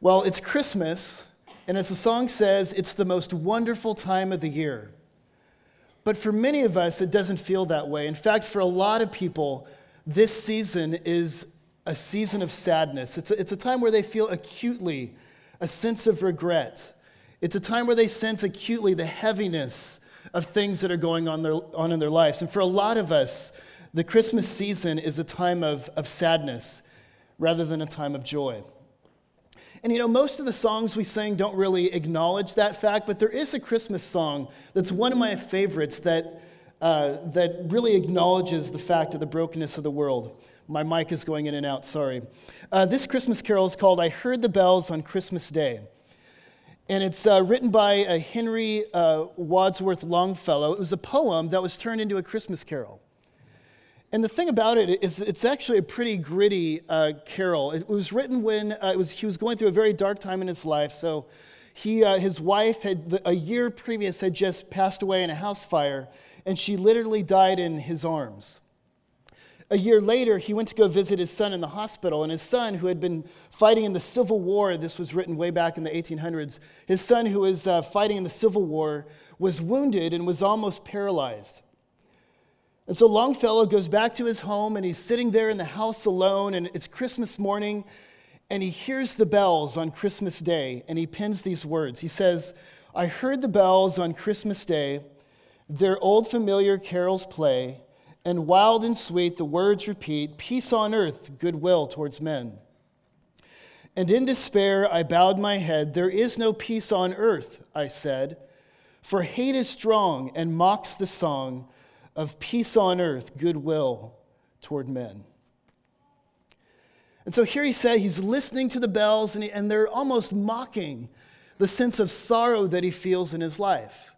Well, it's Christmas, and as the song says, it's the most wonderful time of the year. But for many of us, it doesn't feel that way. In fact, for a lot of people, this season is a season of sadness. It's a, it's a time where they feel acutely a sense of regret. It's a time where they sense acutely the heaviness of things that are going on, their, on in their lives. And for a lot of us, the Christmas season is a time of, of sadness rather than a time of joy. And you know, most of the songs we sing don't really acknowledge that fact, but there is a Christmas song that's one of my favorites that, uh, that really acknowledges the fact of the brokenness of the world. My mic is going in and out, sorry. Uh, this Christmas carol is called I Heard the Bells on Christmas Day. And it's uh, written by uh, Henry uh, Wadsworth Longfellow. It was a poem that was turned into a Christmas carol. And the thing about it is, it's actually a pretty gritty uh, carol. It was written when uh, was, he was going through a very dark time in his life. So, he, uh, his wife had a year previous had just passed away in a house fire, and she literally died in his arms. A year later, he went to go visit his son in the hospital, and his son, who had been fighting in the Civil War, this was written way back in the 1800s, his son, who was uh, fighting in the Civil War, was wounded and was almost paralyzed. And so Longfellow goes back to his home and he's sitting there in the house alone, and it's Christmas morning, and he hears the bells on Christmas Day, and he pens these words. He says, I heard the bells on Christmas Day, their old familiar carols play, and wild and sweet the words repeat Peace on earth, goodwill towards men. And in despair I bowed my head. There is no peace on earth, I said, for hate is strong and mocks the song of peace on earth, goodwill toward men. And so here he said he's listening to the bells, and, he, and they're almost mocking the sense of sorrow that he feels in his life.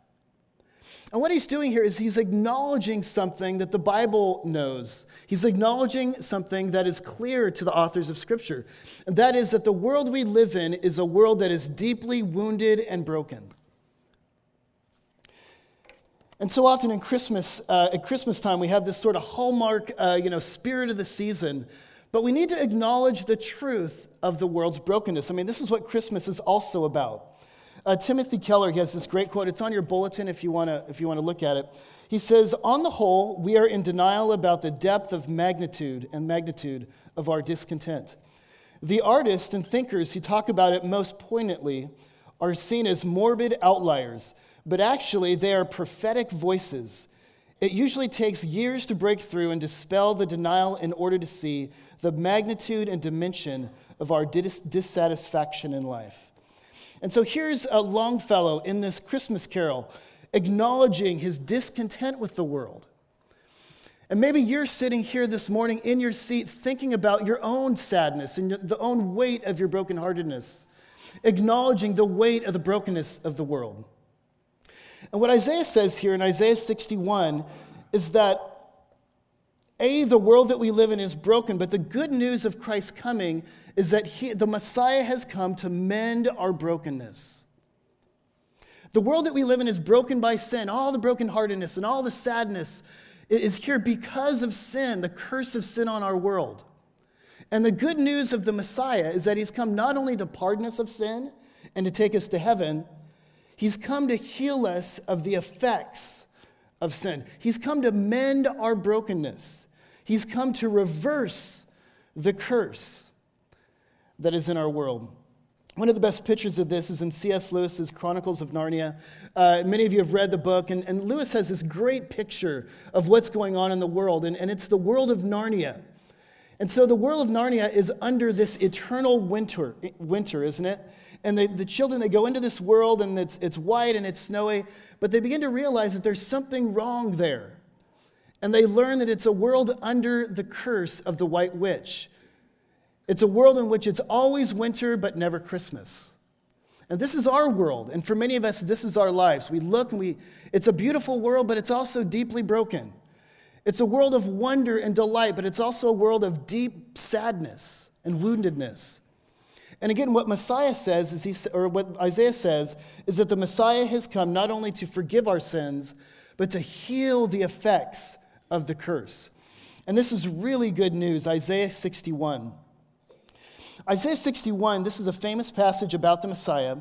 And what he's doing here is he's acknowledging something that the Bible knows. He's acknowledging something that is clear to the authors of Scripture. And that is that the world we live in is a world that is deeply wounded and broken. And so often in Christmas, uh, at Christmas time, we have this sort of hallmark, uh, you know, spirit of the season. But we need to acknowledge the truth of the world's brokenness. I mean, this is what Christmas is also about. Uh, Timothy Keller, he has this great quote. It's on your bulletin if you want to if you want to look at it. He says, "On the whole, we are in denial about the depth of magnitude and magnitude of our discontent. The artists and thinkers who talk about it most poignantly are seen as morbid outliers." But actually they are prophetic voices. It usually takes years to break through and dispel the denial in order to see the magnitude and dimension of our dis- dissatisfaction in life. And so here's a Longfellow in this Christmas carol acknowledging his discontent with the world. And maybe you're sitting here this morning in your seat thinking about your own sadness and the own weight of your brokenheartedness, acknowledging the weight of the brokenness of the world. And what Isaiah says here in Isaiah 61 is that A, the world that we live in is broken, but the good news of Christ's coming is that he, the Messiah has come to mend our brokenness. The world that we live in is broken by sin. All the brokenheartedness and all the sadness is here because of sin, the curse of sin on our world. And the good news of the Messiah is that he's come not only to pardon us of sin and to take us to heaven, He's come to heal us of the effects of sin. He's come to mend our brokenness. He's come to reverse the curse that is in our world. One of the best pictures of this is in C.S. Lewis's Chronicles of Narnia. Uh, many of you have read the book, and, and, Lewis has this great picture of what's going on in the world, and, and it's the world of Narnia. And so the world of Narnia is under this eternal winter, winter isn't it? And the, the children, they go into this world and it's, it's white and it's snowy, but they begin to realize that there's something wrong there. And they learn that it's a world under the curse of the white witch. It's a world in which it's always winter but never Christmas. And this is our world. And for many of us, this is our lives. We look and we, it's a beautiful world, but it's also deeply broken. It's a world of wonder and delight, but it's also a world of deep sadness and woundedness. And again, what Messiah says is he, or what Isaiah says is that the Messiah has come not only to forgive our sins, but to heal the effects of the curse. And this is really good news. Isaiah 61. Isaiah 61, this is a famous passage about the Messiah,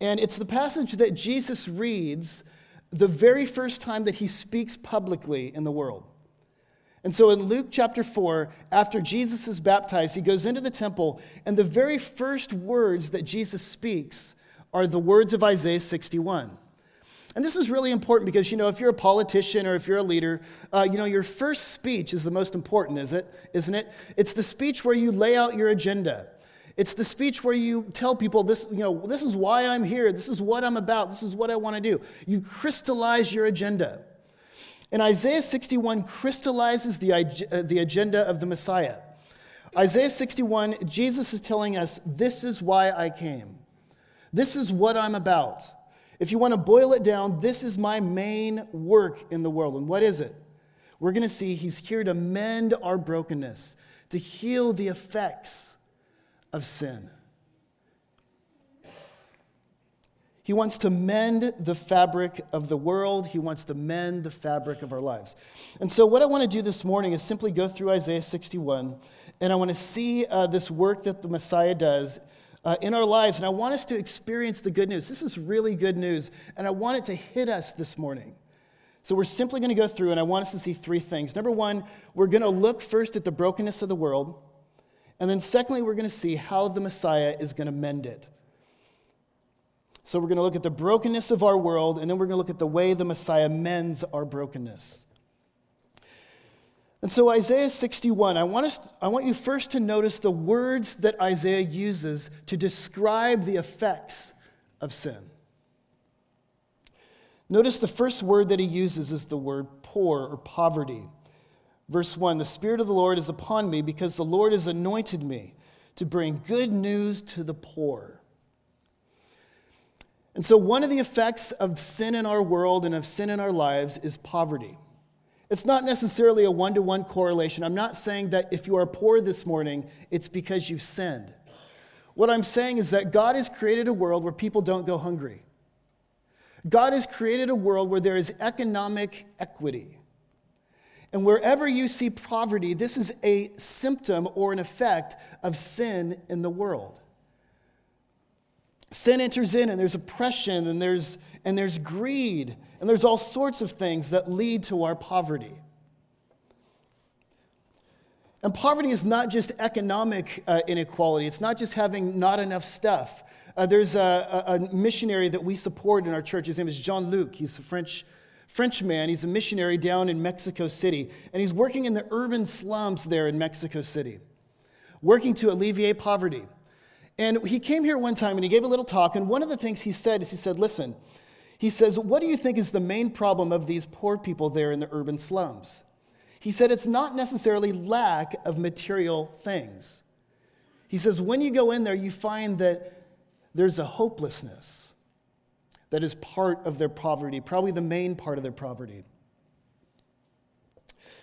and it's the passage that Jesus reads the very first time that he speaks publicly in the world. And so in Luke chapter 4, after Jesus is baptized, he goes into the temple, and the very first words that Jesus speaks are the words of Isaiah 61. And this is really important because, you know, if you're a politician or if you're a leader, uh, you know, your first speech is the most important, is it? Isn't it? It's the speech where you lay out your agenda. It's the speech where you tell people this, you know, this is why I'm here. This is what I'm about. This is what I want to do. You crystallize your agenda. And Isaiah 61 crystallizes the, uh, the agenda of the Messiah. Isaiah 61, Jesus is telling us, This is why I came. This is what I'm about. If you want to boil it down, this is my main work in the world. And what is it? We're going to see he's here to mend our brokenness, to heal the effects of sin. He wants to mend the fabric of the world. He wants to mend the fabric of our lives. And so, what I want to do this morning is simply go through Isaiah 61, and I want to see uh, this work that the Messiah does uh, in our lives. And I want us to experience the good news. This is really good news, and I want it to hit us this morning. So, we're simply going to go through, and I want us to see three things. Number one, we're going to look first at the brokenness of the world. And then, secondly, we're going to see how the Messiah is going to mend it. So, we're going to look at the brokenness of our world, and then we're going to look at the way the Messiah mends our brokenness. And so, Isaiah 61, I want, us, I want you first to notice the words that Isaiah uses to describe the effects of sin. Notice the first word that he uses is the word poor or poverty. Verse 1 The Spirit of the Lord is upon me because the Lord has anointed me to bring good news to the poor. And so, one of the effects of sin in our world and of sin in our lives is poverty. It's not necessarily a one to one correlation. I'm not saying that if you are poor this morning, it's because you've sinned. What I'm saying is that God has created a world where people don't go hungry. God has created a world where there is economic equity. And wherever you see poverty, this is a symptom or an effect of sin in the world. Sin enters in, and there's oppression, and there's, and there's greed, and there's all sorts of things that lead to our poverty. And poverty is not just economic uh, inequality, it's not just having not enough stuff. Uh, there's a, a, a, missionary that we support in our church. His name is Jean Luc. He's a French, French man. He's a missionary down in Mexico City. And he's working in the urban slums there in Mexico City, working to alleviate poverty. And he came here one time and he gave a little talk. And one of the things he said is he said, Listen, he says, What do you think is the main problem of these poor people there in the urban slums? He said, It's not necessarily lack of material things. He says, When you go in there, you find that there's a hopelessness that is part of their poverty, probably the main part of their poverty.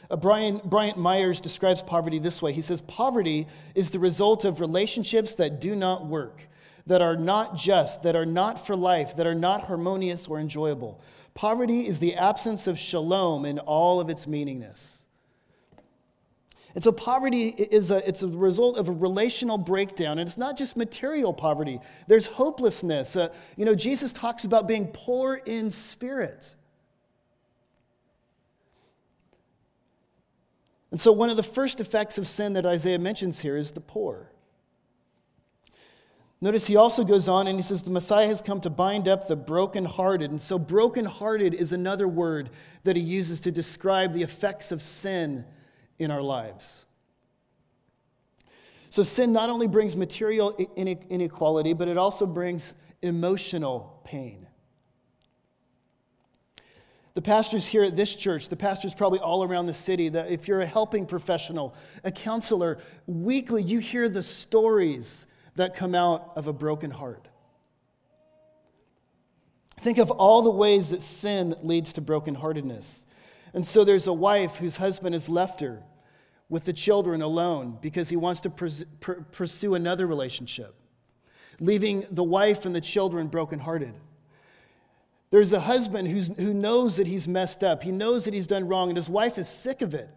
Uh, Brian, Bryant Myers describes poverty this way. He says, Poverty is the result of relationships that do not work that are not just, that are not for life, that are not harmonious or enjoyable. Poverty is the absence of shalom in all of its meaningness. And so poverty is a, it's a result of a relational breakdown. And it's not just material poverty, there's hopelessness. Uh, you know, Jesus talks about being poor in spirit. And so, one of the first effects of sin that Isaiah mentions here is the poor. Notice he also goes on and he says, The Messiah has come to bind up the brokenhearted. And so, brokenhearted is another word that he uses to describe the effects of sin in our lives. So, sin not only brings material inequality, but it also brings emotional pain. The pastors here at this church, the pastors probably all around the city, that if you're a helping professional, a counselor, weekly you hear the stories that come out of a broken heart. Think of all the ways that sin leads to brokenheartedness. And so there's a wife whose husband has left her with the children alone because he wants to pr- pursue another relationship, leaving the wife and the children brokenhearted. There's a husband who's, who knows that he's messed up. He knows that he's done wrong, and his wife is sick of it.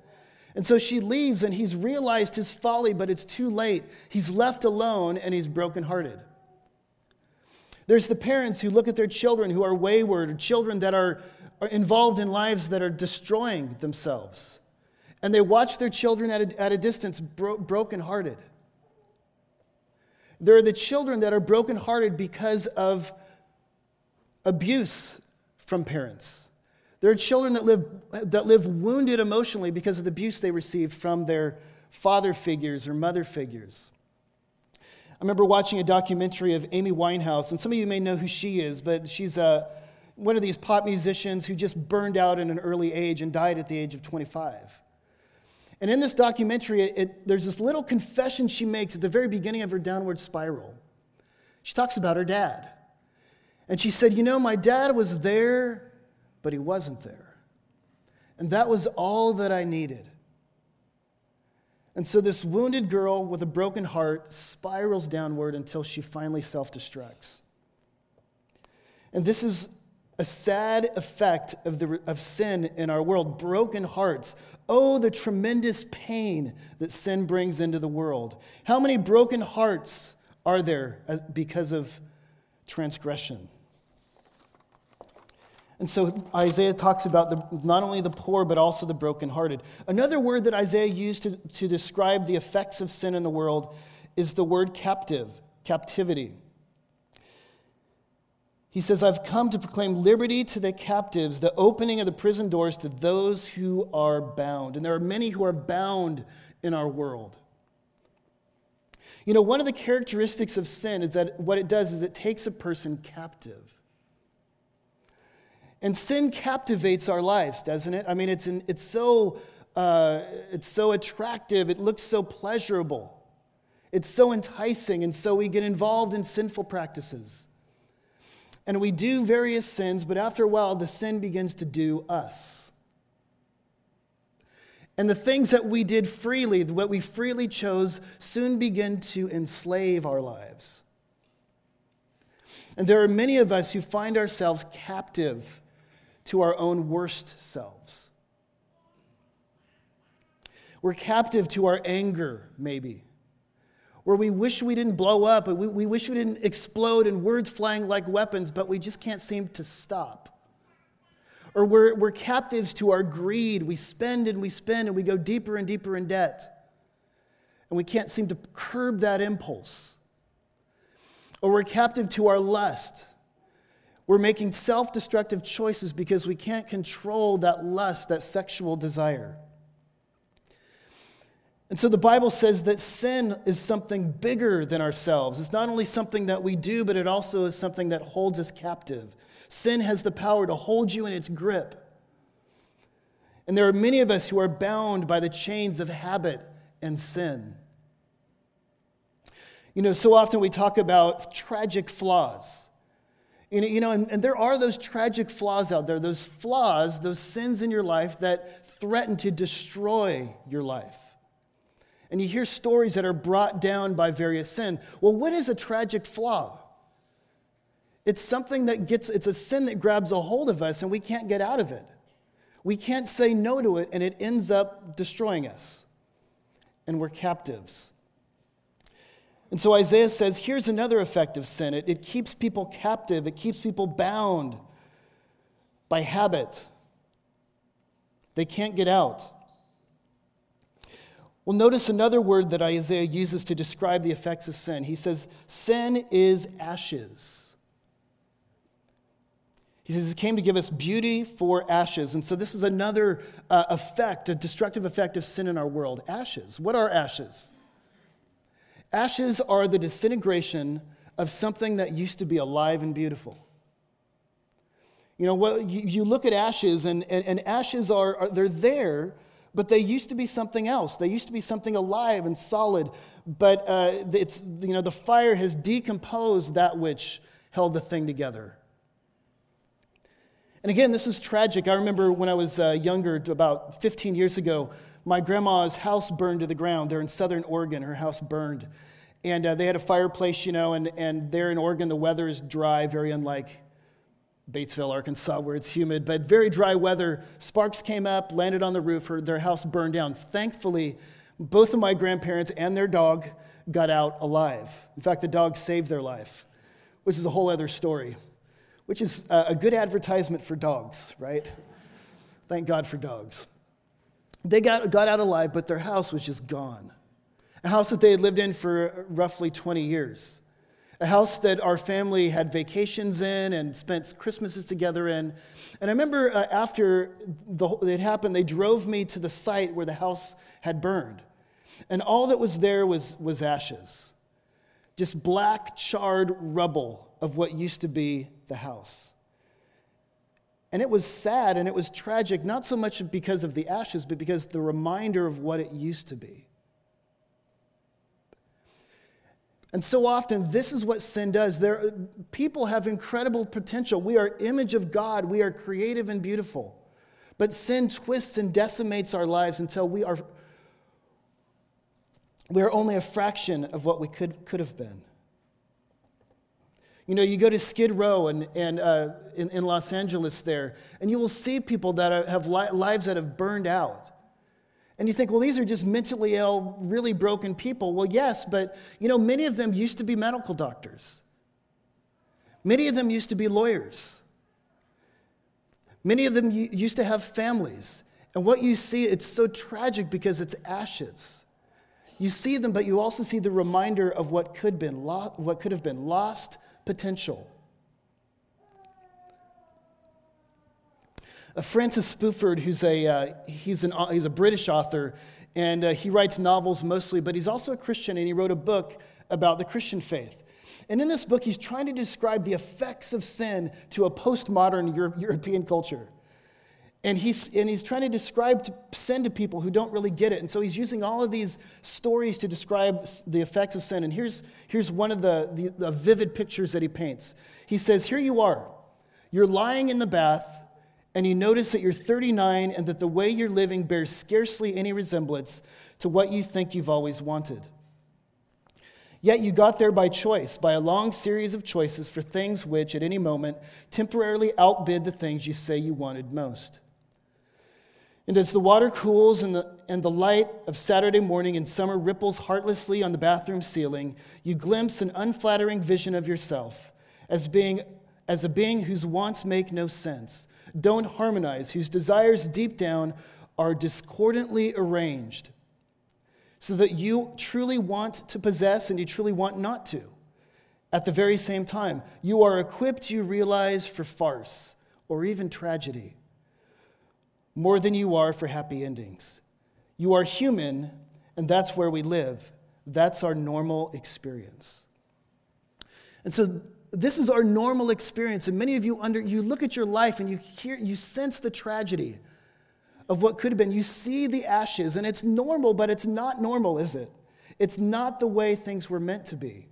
And so she leaves, and he's realized his folly, but it's too late. He's left alone, and he's brokenhearted. There's the parents who look at their children who are wayward, or children that are, are involved in lives that are destroying themselves. And they watch their children at a, at a distance, bro- brokenhearted. There are the children that are brokenhearted because of abuse from parents. There are children that live, that live wounded emotionally because of the abuse they received from their father figures or mother figures. I remember watching a documentary of Amy Winehouse, and some of you may know who she is, but she's a, uh, one of these pop musicians who just burned out in an early age and died at the age of 25. And in this documentary, it, it, there's this little confession she makes at the very beginning of her downward spiral. She talks about her dad. And she said, You know, my dad was there, but he wasn't there. And that was all that I needed. And so this wounded girl with a broken heart spirals downward until she finally self destructs. And this is a sad effect of, the, of sin in our world broken hearts. Oh, the tremendous pain that sin brings into the world. How many broken hearts are there as, because of transgression? And so Isaiah talks about the, not only the poor, but also the brokenhearted. Another word that Isaiah used to, to describe the effects of sin in the world is the word captive, captivity. He says, I've come to proclaim liberty to the captives, the opening of the prison doors to those who are bound. And there are many who are bound in our world. You know, one of the characteristics of sin is that what it does is it takes a person captive. And sin captivates our lives, doesn't it? I mean, it's, in, it's, so, uh, it's so attractive, it looks so pleasurable, it's so enticing, and so we get involved in sinful practices. And we do various sins, but after a while, the sin begins to do us. And the things that we did freely, what we freely chose, soon begin to enslave our lives. And there are many of us who find ourselves captive to our own worst selves. We're captive to our anger, maybe, where we wish we didn't blow up, we, we wish we didn't explode and words flying like weapons, but we just can't seem to stop. Or we're, we're captives to our greed. We spend and we spend and we go deeper and deeper in debt. And we can't seem to curb that impulse. Or we're captive to our lust. We're making self destructive choices because we can't control that lust, that sexual desire. And so the Bible says that sin is something bigger than ourselves. It's not only something that we do, but it also is something that holds us captive. Sin has the power to hold you in its grip. And there are many of us who are bound by the chains of habit and sin. You know, so often we talk about tragic flaws. You know, and, and there are those tragic flaws out there, those flaws, those sins in your life that threaten to destroy your life. And you hear stories that are brought down by various sin. Well, what is a tragic flaw? It's something that gets, it's a sin that grabs a hold of us and we can't get out of it. We can't say no to it and it ends up destroying us. And we're captives. And so Isaiah says here's another effect of sin it, it keeps people captive, it keeps people bound by habit. They can't get out. Well, notice another word that Isaiah uses to describe the effects of sin. He says, Sin is ashes. He says, He came to give us beauty for ashes. And so, this is another uh, effect, a destructive effect of sin in our world ashes. What are ashes? Ashes are the disintegration of something that used to be alive and beautiful. You know, well, you, you look at ashes, and, and, and ashes are, are, they're there, but they used to be something else. They used to be something alive and solid, but uh, it's, you know, the fire has decomposed that which held the thing together. And again, this is tragic. I remember when I was uh, younger, about 15 years ago, my grandma's house burned to the ground. They're in southern Oregon. Her house burned. And uh, they had a fireplace, you know, and, and there in Oregon, the weather is dry, very unlike Batesville, Arkansas, where it's humid, but very dry weather. Sparks came up, landed on the roof, her, their house burned down. Thankfully, both of my grandparents and their dog got out alive. In fact, the dog saved their life, which is a whole other story, which is a good advertisement for dogs, right? Thank God for dogs. They got, got out alive, but their house was just gone. A house that they had lived in for roughly 20 years. A house that our family had vacations in and spent Christmases together in. And I remember uh, after the, it happened, they drove me to the site where the house had burned. And all that was there was, was ashes, just black, charred rubble of what used to be the house. And it was sad and it was tragic, not so much because of the ashes, but because the reminder of what it used to be. And so often, this is what sin does. There, people have incredible potential. We are image of God. We are creative and beautiful. But sin twists and decimates our lives until we are we are only a fraction of what we could, could have been. You know, you go to Skid Row and, and, uh, in, in Los Angeles there, and you will see people that are, have li- lives that have burned out. And you think, well, these are just mentally ill, really broken people. Well, yes, but you know, many of them used to be medical doctors. Many of them used to be lawyers. Many of them used to have families. And what you see, it's so tragic because it's ashes. You see them, but you also see the reminder of what could, been lo- what could have been lost potential. Uh, Francis Spufford, who's a, uh, he's, an, he's a British author, and uh, he writes novels mostly, but he's also a Christian, and he wrote a book about the Christian faith. And in this book, he's trying to describe the effects of sin to a postmodern Euro- European culture. And he's, and he's trying to describe to sin to people who don't really get it. And so he's using all of these stories to describe the effects of sin. And here's, here's one of the, the, the vivid pictures that he paints. He says, Here you are. You're lying in the bath, and you notice that you're 39 and that the way you're living bears scarcely any resemblance to what you think you've always wanted. Yet you got there by choice, by a long series of choices for things which, at any moment, temporarily outbid the things you say you wanted most. And as the water cools and the, and the light of Saturday morning in summer ripples heartlessly on the bathroom ceiling, you glimpse an unflattering vision of yourself as, being, as a being whose wants make no sense, don't harmonize, whose desires deep down are discordantly arranged, so that you truly want to possess and you truly want not to. At the very same time, you are equipped, you realize, for farce or even tragedy more than you are for happy endings. You are human, and that's where we live. That's our normal experience. And so this is our normal experience. And many of you under you look at your life and you hear you sense the tragedy of what could have been. You see the ashes, and it's normal, but it's not normal, is it? It's not the way things were meant to be.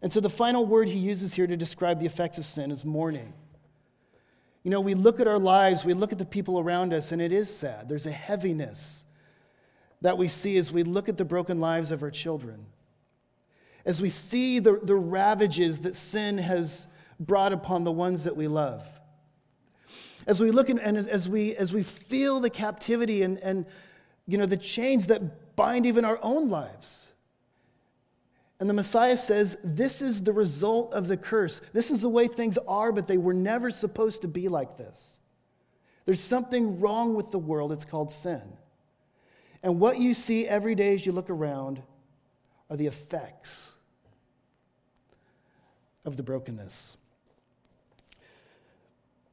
And so the final word he uses here to describe the effects of sin is mourning. You know, we look at our lives, we look at the people around us, and it is sad. There's a heaviness that we see as we look at the broken lives of our children. As we see the, the ravages that sin has brought upon the ones that we love. As we look and as, as, we, as we feel the captivity and, and you know, the chains that bind even our own lives. And the Messiah says, This is the result of the curse. This is the way things are, but they were never supposed to be like this. There's something wrong with the world. It's called sin. And what you see every day as you look around are the effects of the brokenness.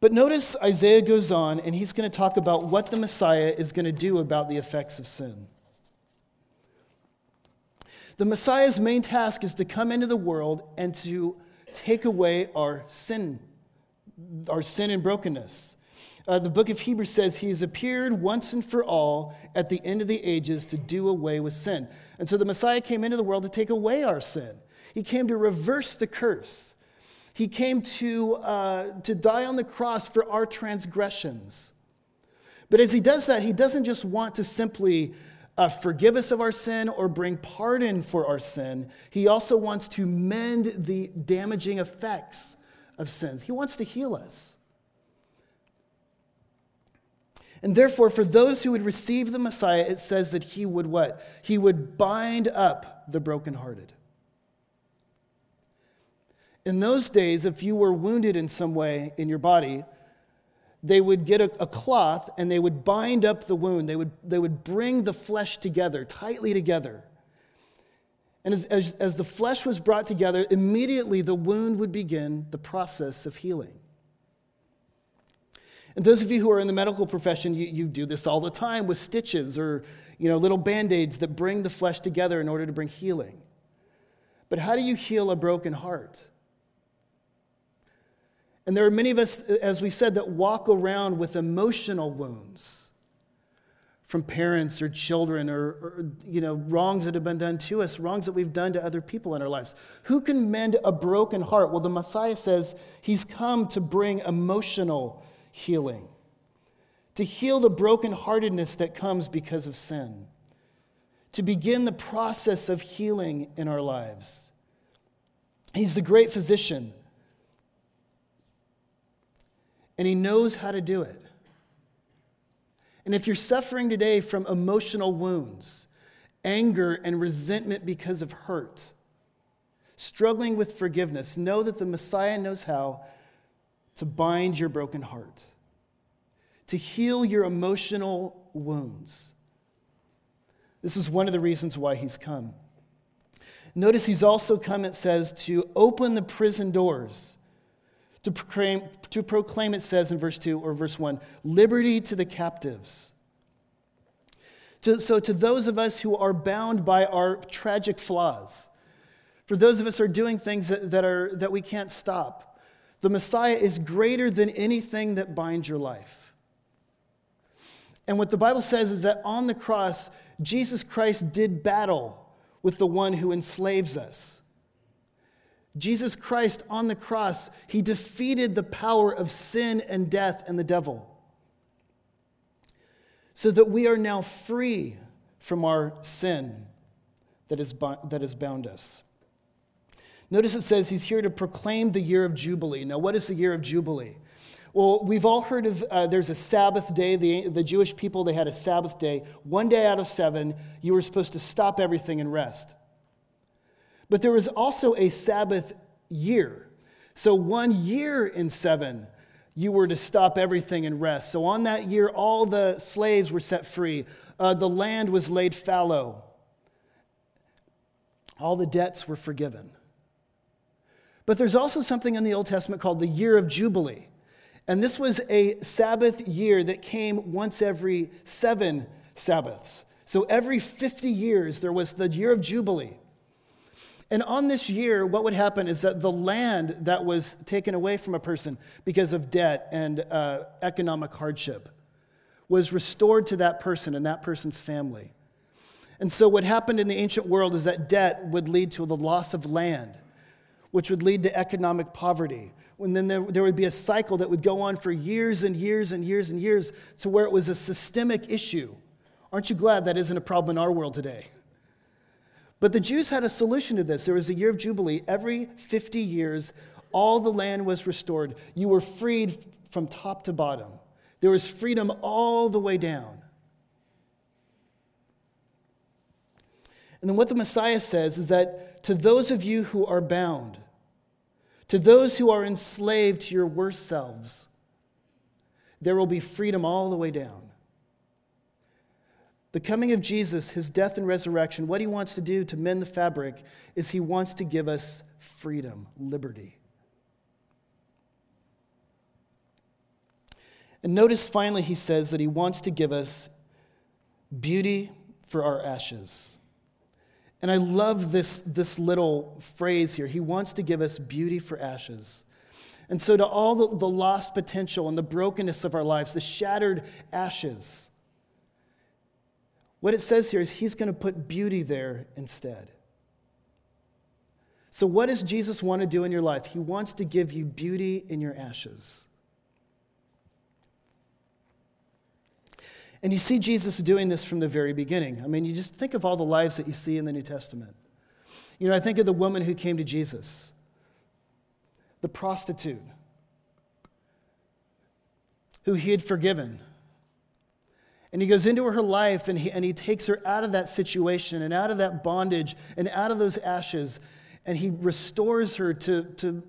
But notice Isaiah goes on and he's going to talk about what the Messiah is going to do about the effects of sin. The Messiah's main task is to come into the world and to take away our sin, our sin and brokenness. Uh, the book of Hebrews says he has appeared once and for all at the end of the ages to do away with sin. And so the Messiah came into the world to take away our sin. He came to reverse the curse. He came to, uh, to die on the cross for our transgressions. But as he does that, he doesn't just want to simply uh, forgive us of our sin or bring pardon for our sin. He also wants to mend the damaging effects of sins. He wants to heal us. And therefore, for those who would receive the Messiah, it says that he would what? He would bind up the brokenhearted. In those days, if you were wounded in some way in your body, they would get a, a, cloth and they would bind up the wound. They would, they would bring the flesh together, tightly together. And as, as, as the flesh was brought together, immediately the wound would begin the process of healing. And those of you who are in the medical profession, you, you do this all the time with stitches or you know, little band aids that bring the flesh together in order to bring healing. But how do you heal a broken heart? And there are many of us, as we said, that walk around with emotional wounds from parents or children or, or, you know wrongs that have been done to us wrongs that we've done to other people in our lives. Who can mend a broken heart? Well the messiah says he's come to bring emotional healing to heal the brokenheartedness that comes because of sin to begin the process of healing in our lives. He's the great physician and He knows how to do it. And if you're suffering today from emotional wounds, anger and resentment because of hurt, struggling with forgiveness, know that the Messiah knows how to bind your broken heart, to heal your emotional wounds. This is one of the reasons why he's come. Notice he's also come, it says, to open the prison doors to proclaim, to proclaim, it says in verse 2 or verse 1, liberty to the captives. To, so, to those of us who are bound by our tragic flaws, for those of us who are doing things that, that, are, that we can't stop, the Messiah is greater than anything that binds your life. And what the Bible says is that on the cross, Jesus Christ did battle with the one who enslaves us. Jesus Christ on the cross, he defeated the power of sin and death and the devil. So that we are now free from our sin that, is, that has bound us. Notice it says he's here to proclaim the year of Jubilee. Now, what is the year of Jubilee? Well, we've all heard of uh, there's a Sabbath day. The, the Jewish people, they had a Sabbath day. One day out of seven, you were supposed to stop everything and rest. But there was also a Sabbath year. So, one year in seven, you were to stop everything and rest. So, on that year, all the slaves were set free. Uh, the land was laid fallow. All the debts were forgiven. But there's also something in the Old Testament called the year of Jubilee. And this was a Sabbath year that came once every seven Sabbaths. So every 50 years, there was the year of Jubilee. And on this year, what would happen is that the land that was taken away from a person because of debt and uh, economic hardship was restored to that person and that person's family. And so, what happened in the ancient world is that debt would lead to the loss of land, which would lead to economic poverty. And then there, there would be a cycle that would go on for years and years and years and years to where it was a systemic issue. Aren't you glad that isn't a problem in our world today? But the Jews had a solution to this. There was a year of Jubilee. Every 50 years, all the land was restored. You were freed from top to bottom. There was freedom all the way down. And then what the Messiah says is that to those of you who are bound, to those who are enslaved to your worst selves, there will be freedom all the way down. The coming of Jesus, his death and resurrection, what he wants to do to mend the fabric is he wants to give us freedom, liberty. And notice finally, he says that he wants to give us beauty for our ashes. And I love this, this little phrase here. He wants to give us beauty for ashes. And so, to all the, the lost potential and the brokenness of our lives, the shattered ashes, what it says here is he's going to put beauty there instead. So, what does Jesus want to do in your life? He wants to give you beauty in your ashes. And you see Jesus doing this from the very beginning. I mean, you just think of all the lives that you see in the New Testament. You know, I think of the woman who came to Jesus. the prostitute who he had forgiven. And he goes into her life and he, and he takes her out of that situation and out of that bondage and out of those ashes and he restores her to, to,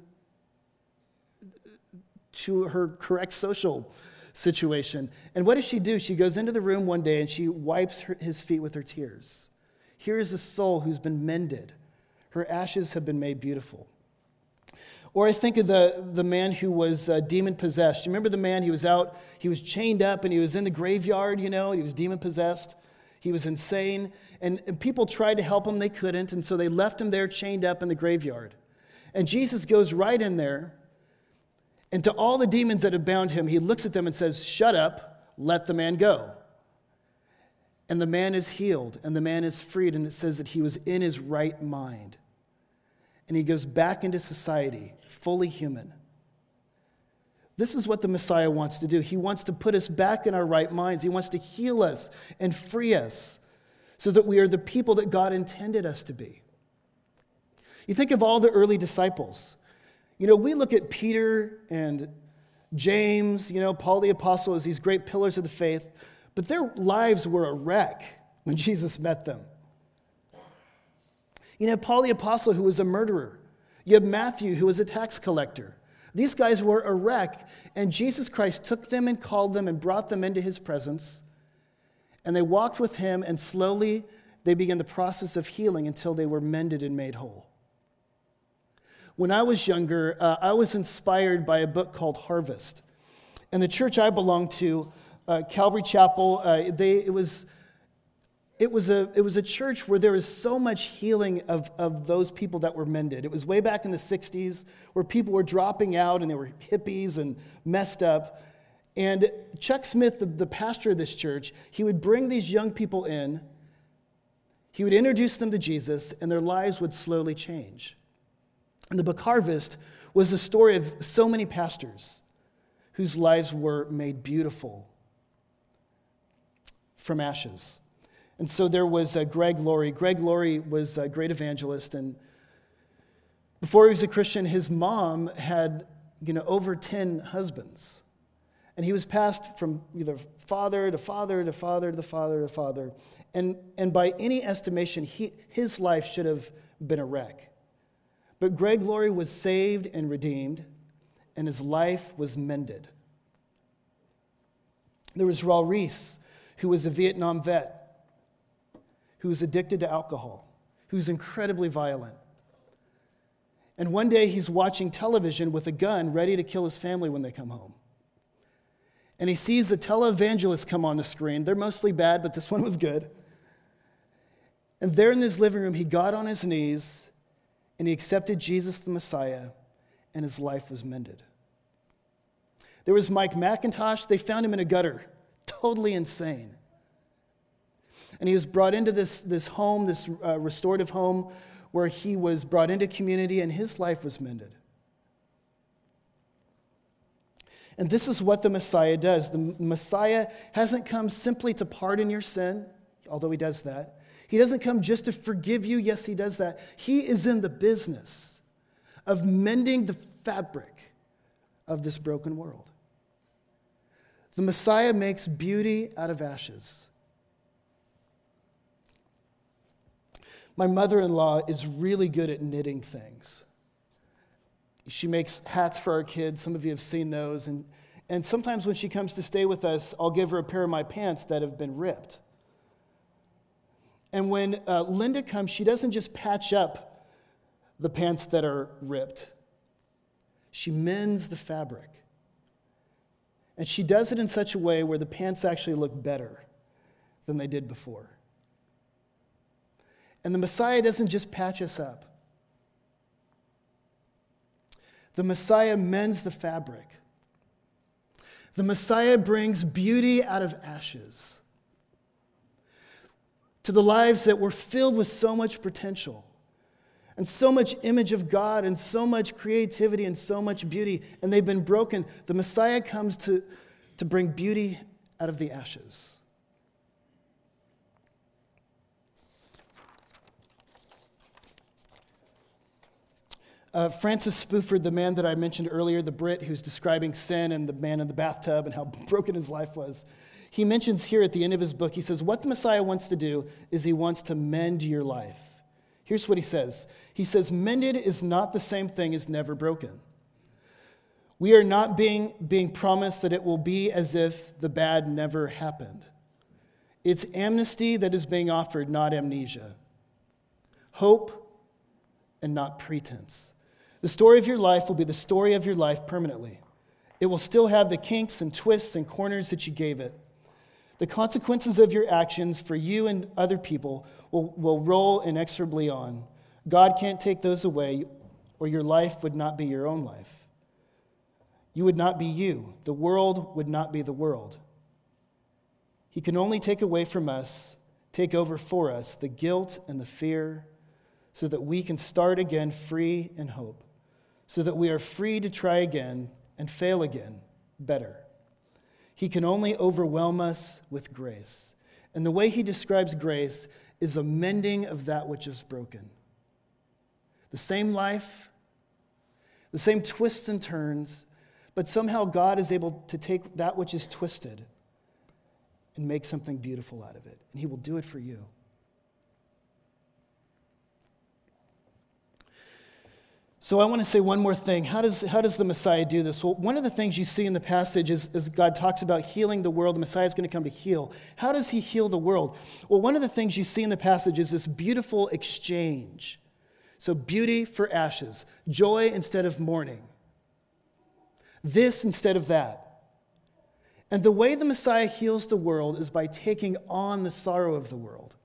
to her correct social situation. And what does she do? She goes into the room one day and she wipes her, his feet with her tears. Here is a soul who's been mended, her ashes have been made beautiful. Or I think of the, the man who was uh, demon possessed. You remember the man? He was out, he was chained up, and he was in the graveyard, you know, he was demon possessed. He was insane. And, and people tried to help him, they couldn't. And so they left him there chained up in the graveyard. And Jesus goes right in there. And to all the demons that had bound him, he looks at them and says, Shut up, let the man go. And the man is healed, and the man is freed. And it says that he was in his right mind. And he goes back into society fully human. This is what the Messiah wants to do. He wants to put us back in our right minds. He wants to heal us and free us so that we are the people that God intended us to be. You think of all the early disciples. You know, we look at Peter and James, you know, Paul the Apostle as these great pillars of the faith, but their lives were a wreck when Jesus met them. You have Paul the Apostle, who was a murderer, you have Matthew, who was a tax collector. These guys were a wreck, and Jesus Christ took them and called them and brought them into his presence. And they walked with him, and slowly they began the process of healing until they were mended and made whole. When I was younger, uh, I was inspired by a book called Harvest. And the church I belonged to, uh, Calvary Chapel, uh, they, it was it was a, it was a church where there was so much healing of, of those people that were mended. It was way back in the 60s where people were dropping out and they were hippies and messed up. And Chuck Smith, the, the pastor of this church, he would bring these young people in, he would introduce them to Jesus, and their lives would slowly change. And the book Harvest was the story of so many pastors whose lives were made beautiful from ashes. And so there was uh, Greg Laurie. Greg Laurie was a great evangelist, and before he was a Christian, his mom had you know, over 10 husbands. And he was passed from either father to father to father to father to father. And, and by any estimation, he, his life should have been a wreck. But Greg Laurie was saved and redeemed, and his life was mended. There was Raul Ries, who was a Vietnam vet who's addicted to alcohol, who's incredibly violent. And one day he's watching television with a gun ready to kill his family when they come home. And he sees a televangelist come on the screen. They're mostly bad, but this one was good. And there in his living room, he got on his knees and he accepted Jesus the Messiah, and his life was mended. There was Mike MacIntosh. They found him in a gutter, totally insane. And he was brought into this, this home, this uh, restorative home, where he was brought into community and his life was mended. And this is what the Messiah does. The Messiah hasn't come simply to pardon your sin, although he does that. He doesn't come just to forgive you. Yes, he does that. He is in the business of mending the fabric of this broken world. The Messiah makes beauty out of ashes. My mother in law is really good at knitting things. She makes hats for our kids. Some of you have seen those. And, and sometimes when she comes to stay with us, I'll give her a pair of my pants that have been ripped. And when uh, Linda comes, she doesn't just patch up the pants that are ripped, she mends the fabric. And she does it in such a way where the pants actually look better than they did before. And the Messiah doesn't just patch us up, the Messiah mends the fabric. The Messiah brings beauty out of ashes to the lives that were filled with so much potential and so much image of God and so much creativity and so much beauty, and they've been broken. The Messiah comes to, to bring beauty out of the ashes. Uh, Francis Spufford, the man that I mentioned earlier, the Brit who's describing sin and the man in the bathtub and how broken his life was, he mentions here at the end of his book, he says, What the Messiah wants to do is he wants to mend your life. Here's what he says He says, Mended is not the same thing as never broken. We are not being, being promised that it will be as if the bad never happened. It's amnesty that is being offered, not amnesia. Hope and not pretense. The story of your life will be the story of your life permanently. It will still have the kinks and twists and corners that you gave it. The consequences of your actions for you and other people will, will roll inexorably on. God can't take those away, or your life would not be your own life. You would not be you. The world would not be the world. He can only take away from us, take over for us, the guilt and the fear, so that we can start again free in hope so that we are free to try again and fail again better. He can only overwhelm us with grace. And the way he describes grace is a mending of that which is broken. The same life, the same twists and turns, but somehow God is able to take that which is twisted and make something beautiful out of it. And he will do it for you. So I want to say one more thing. How does, how does the Messiah do this? Well, one of the things you see in the passage is, is God talks about healing the world. The Messiah is going to come to heal. How does he heal the world? Well, one of the things you see in the passage is this beautiful exchange. So, beauty for ashes, joy instead of mourning, this instead of that. And the way the Messiah heals the world is by taking on the sorrow of the world.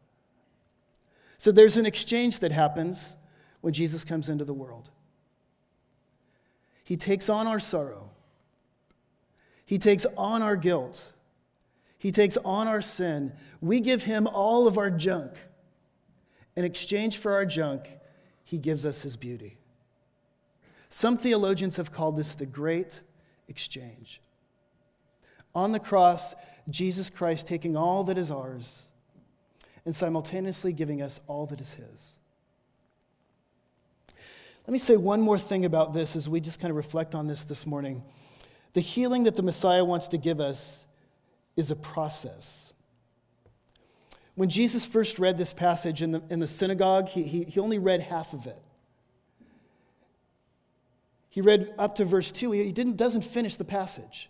So, there's an exchange that happens when Jesus comes into the world. He takes on our sorrow. He takes on our guilt. He takes on our sin. We give him all of our junk. In exchange for our junk, he gives us his beauty. Some theologians have called this the great exchange. On the cross, Jesus Christ taking all that is ours and simultaneously giving us all that is his. Let me say one more thing about this as we just kind of reflect on this this morning. The healing that the Messiah wants to give us is a process. When Jesus first read this passage in the, in the synagogue, he, he, he only read half of it. He read up to verse 2. He didn't, doesn't finish the passage.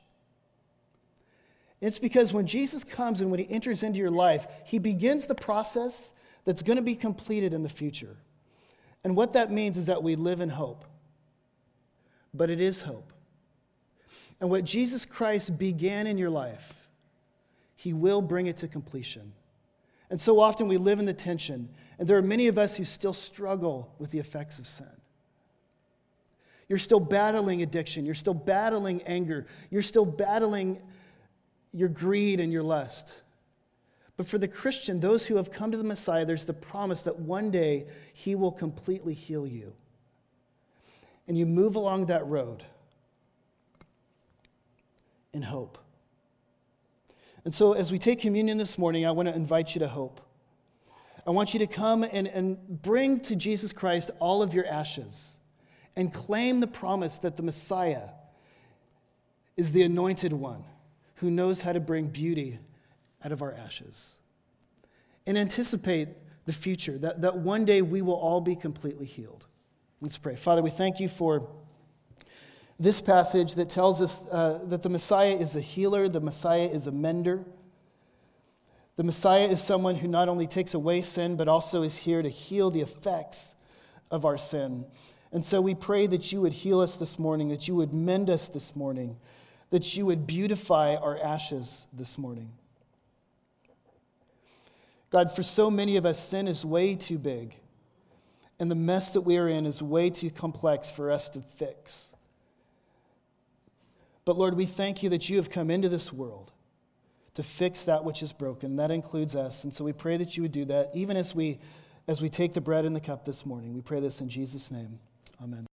It's because when Jesus comes and when he enters into your life, he begins the process that's going to be completed in the future. And what that means is that we live in hope. But it is hope. And what Jesus Christ began in your life, he will bring it to completion. And so often we live in the tension, and there are many of us who still struggle with the effects of sin. You're still battling addiction, you're still battling anger, you're still battling your greed and your lust. But for the Christian, those who have come to the Messiah, there's the promise that one day he will completely heal you. And you move along that road in hope. And so, as we take communion this morning, I want to invite you to hope. I want you to come and, and bring to Jesus Christ all of your ashes and claim the promise that the Messiah is the anointed one who knows how to bring beauty out of our ashes. And anticipate the future, that, that one day we will all be completely healed. Let's pray. Father, we thank you for this passage that tells us uh, that the Messiah is a healer, the Messiah is a mender. The Messiah is someone who not only takes away sin, but also is here to heal the effects of our sin. And so we pray that you would heal us this morning, that you would mend us this morning, that you would beautify our ashes this morning. God, for so many of us, sin is way too big. And the mess that we are in is way too complex for us to fix. But Lord, we thank you that you have come into this world to fix that which is broken. That includes us. And so we pray that you would do that even as we as we take the bread and the cup this morning. We pray this in Jesus' name. Amen.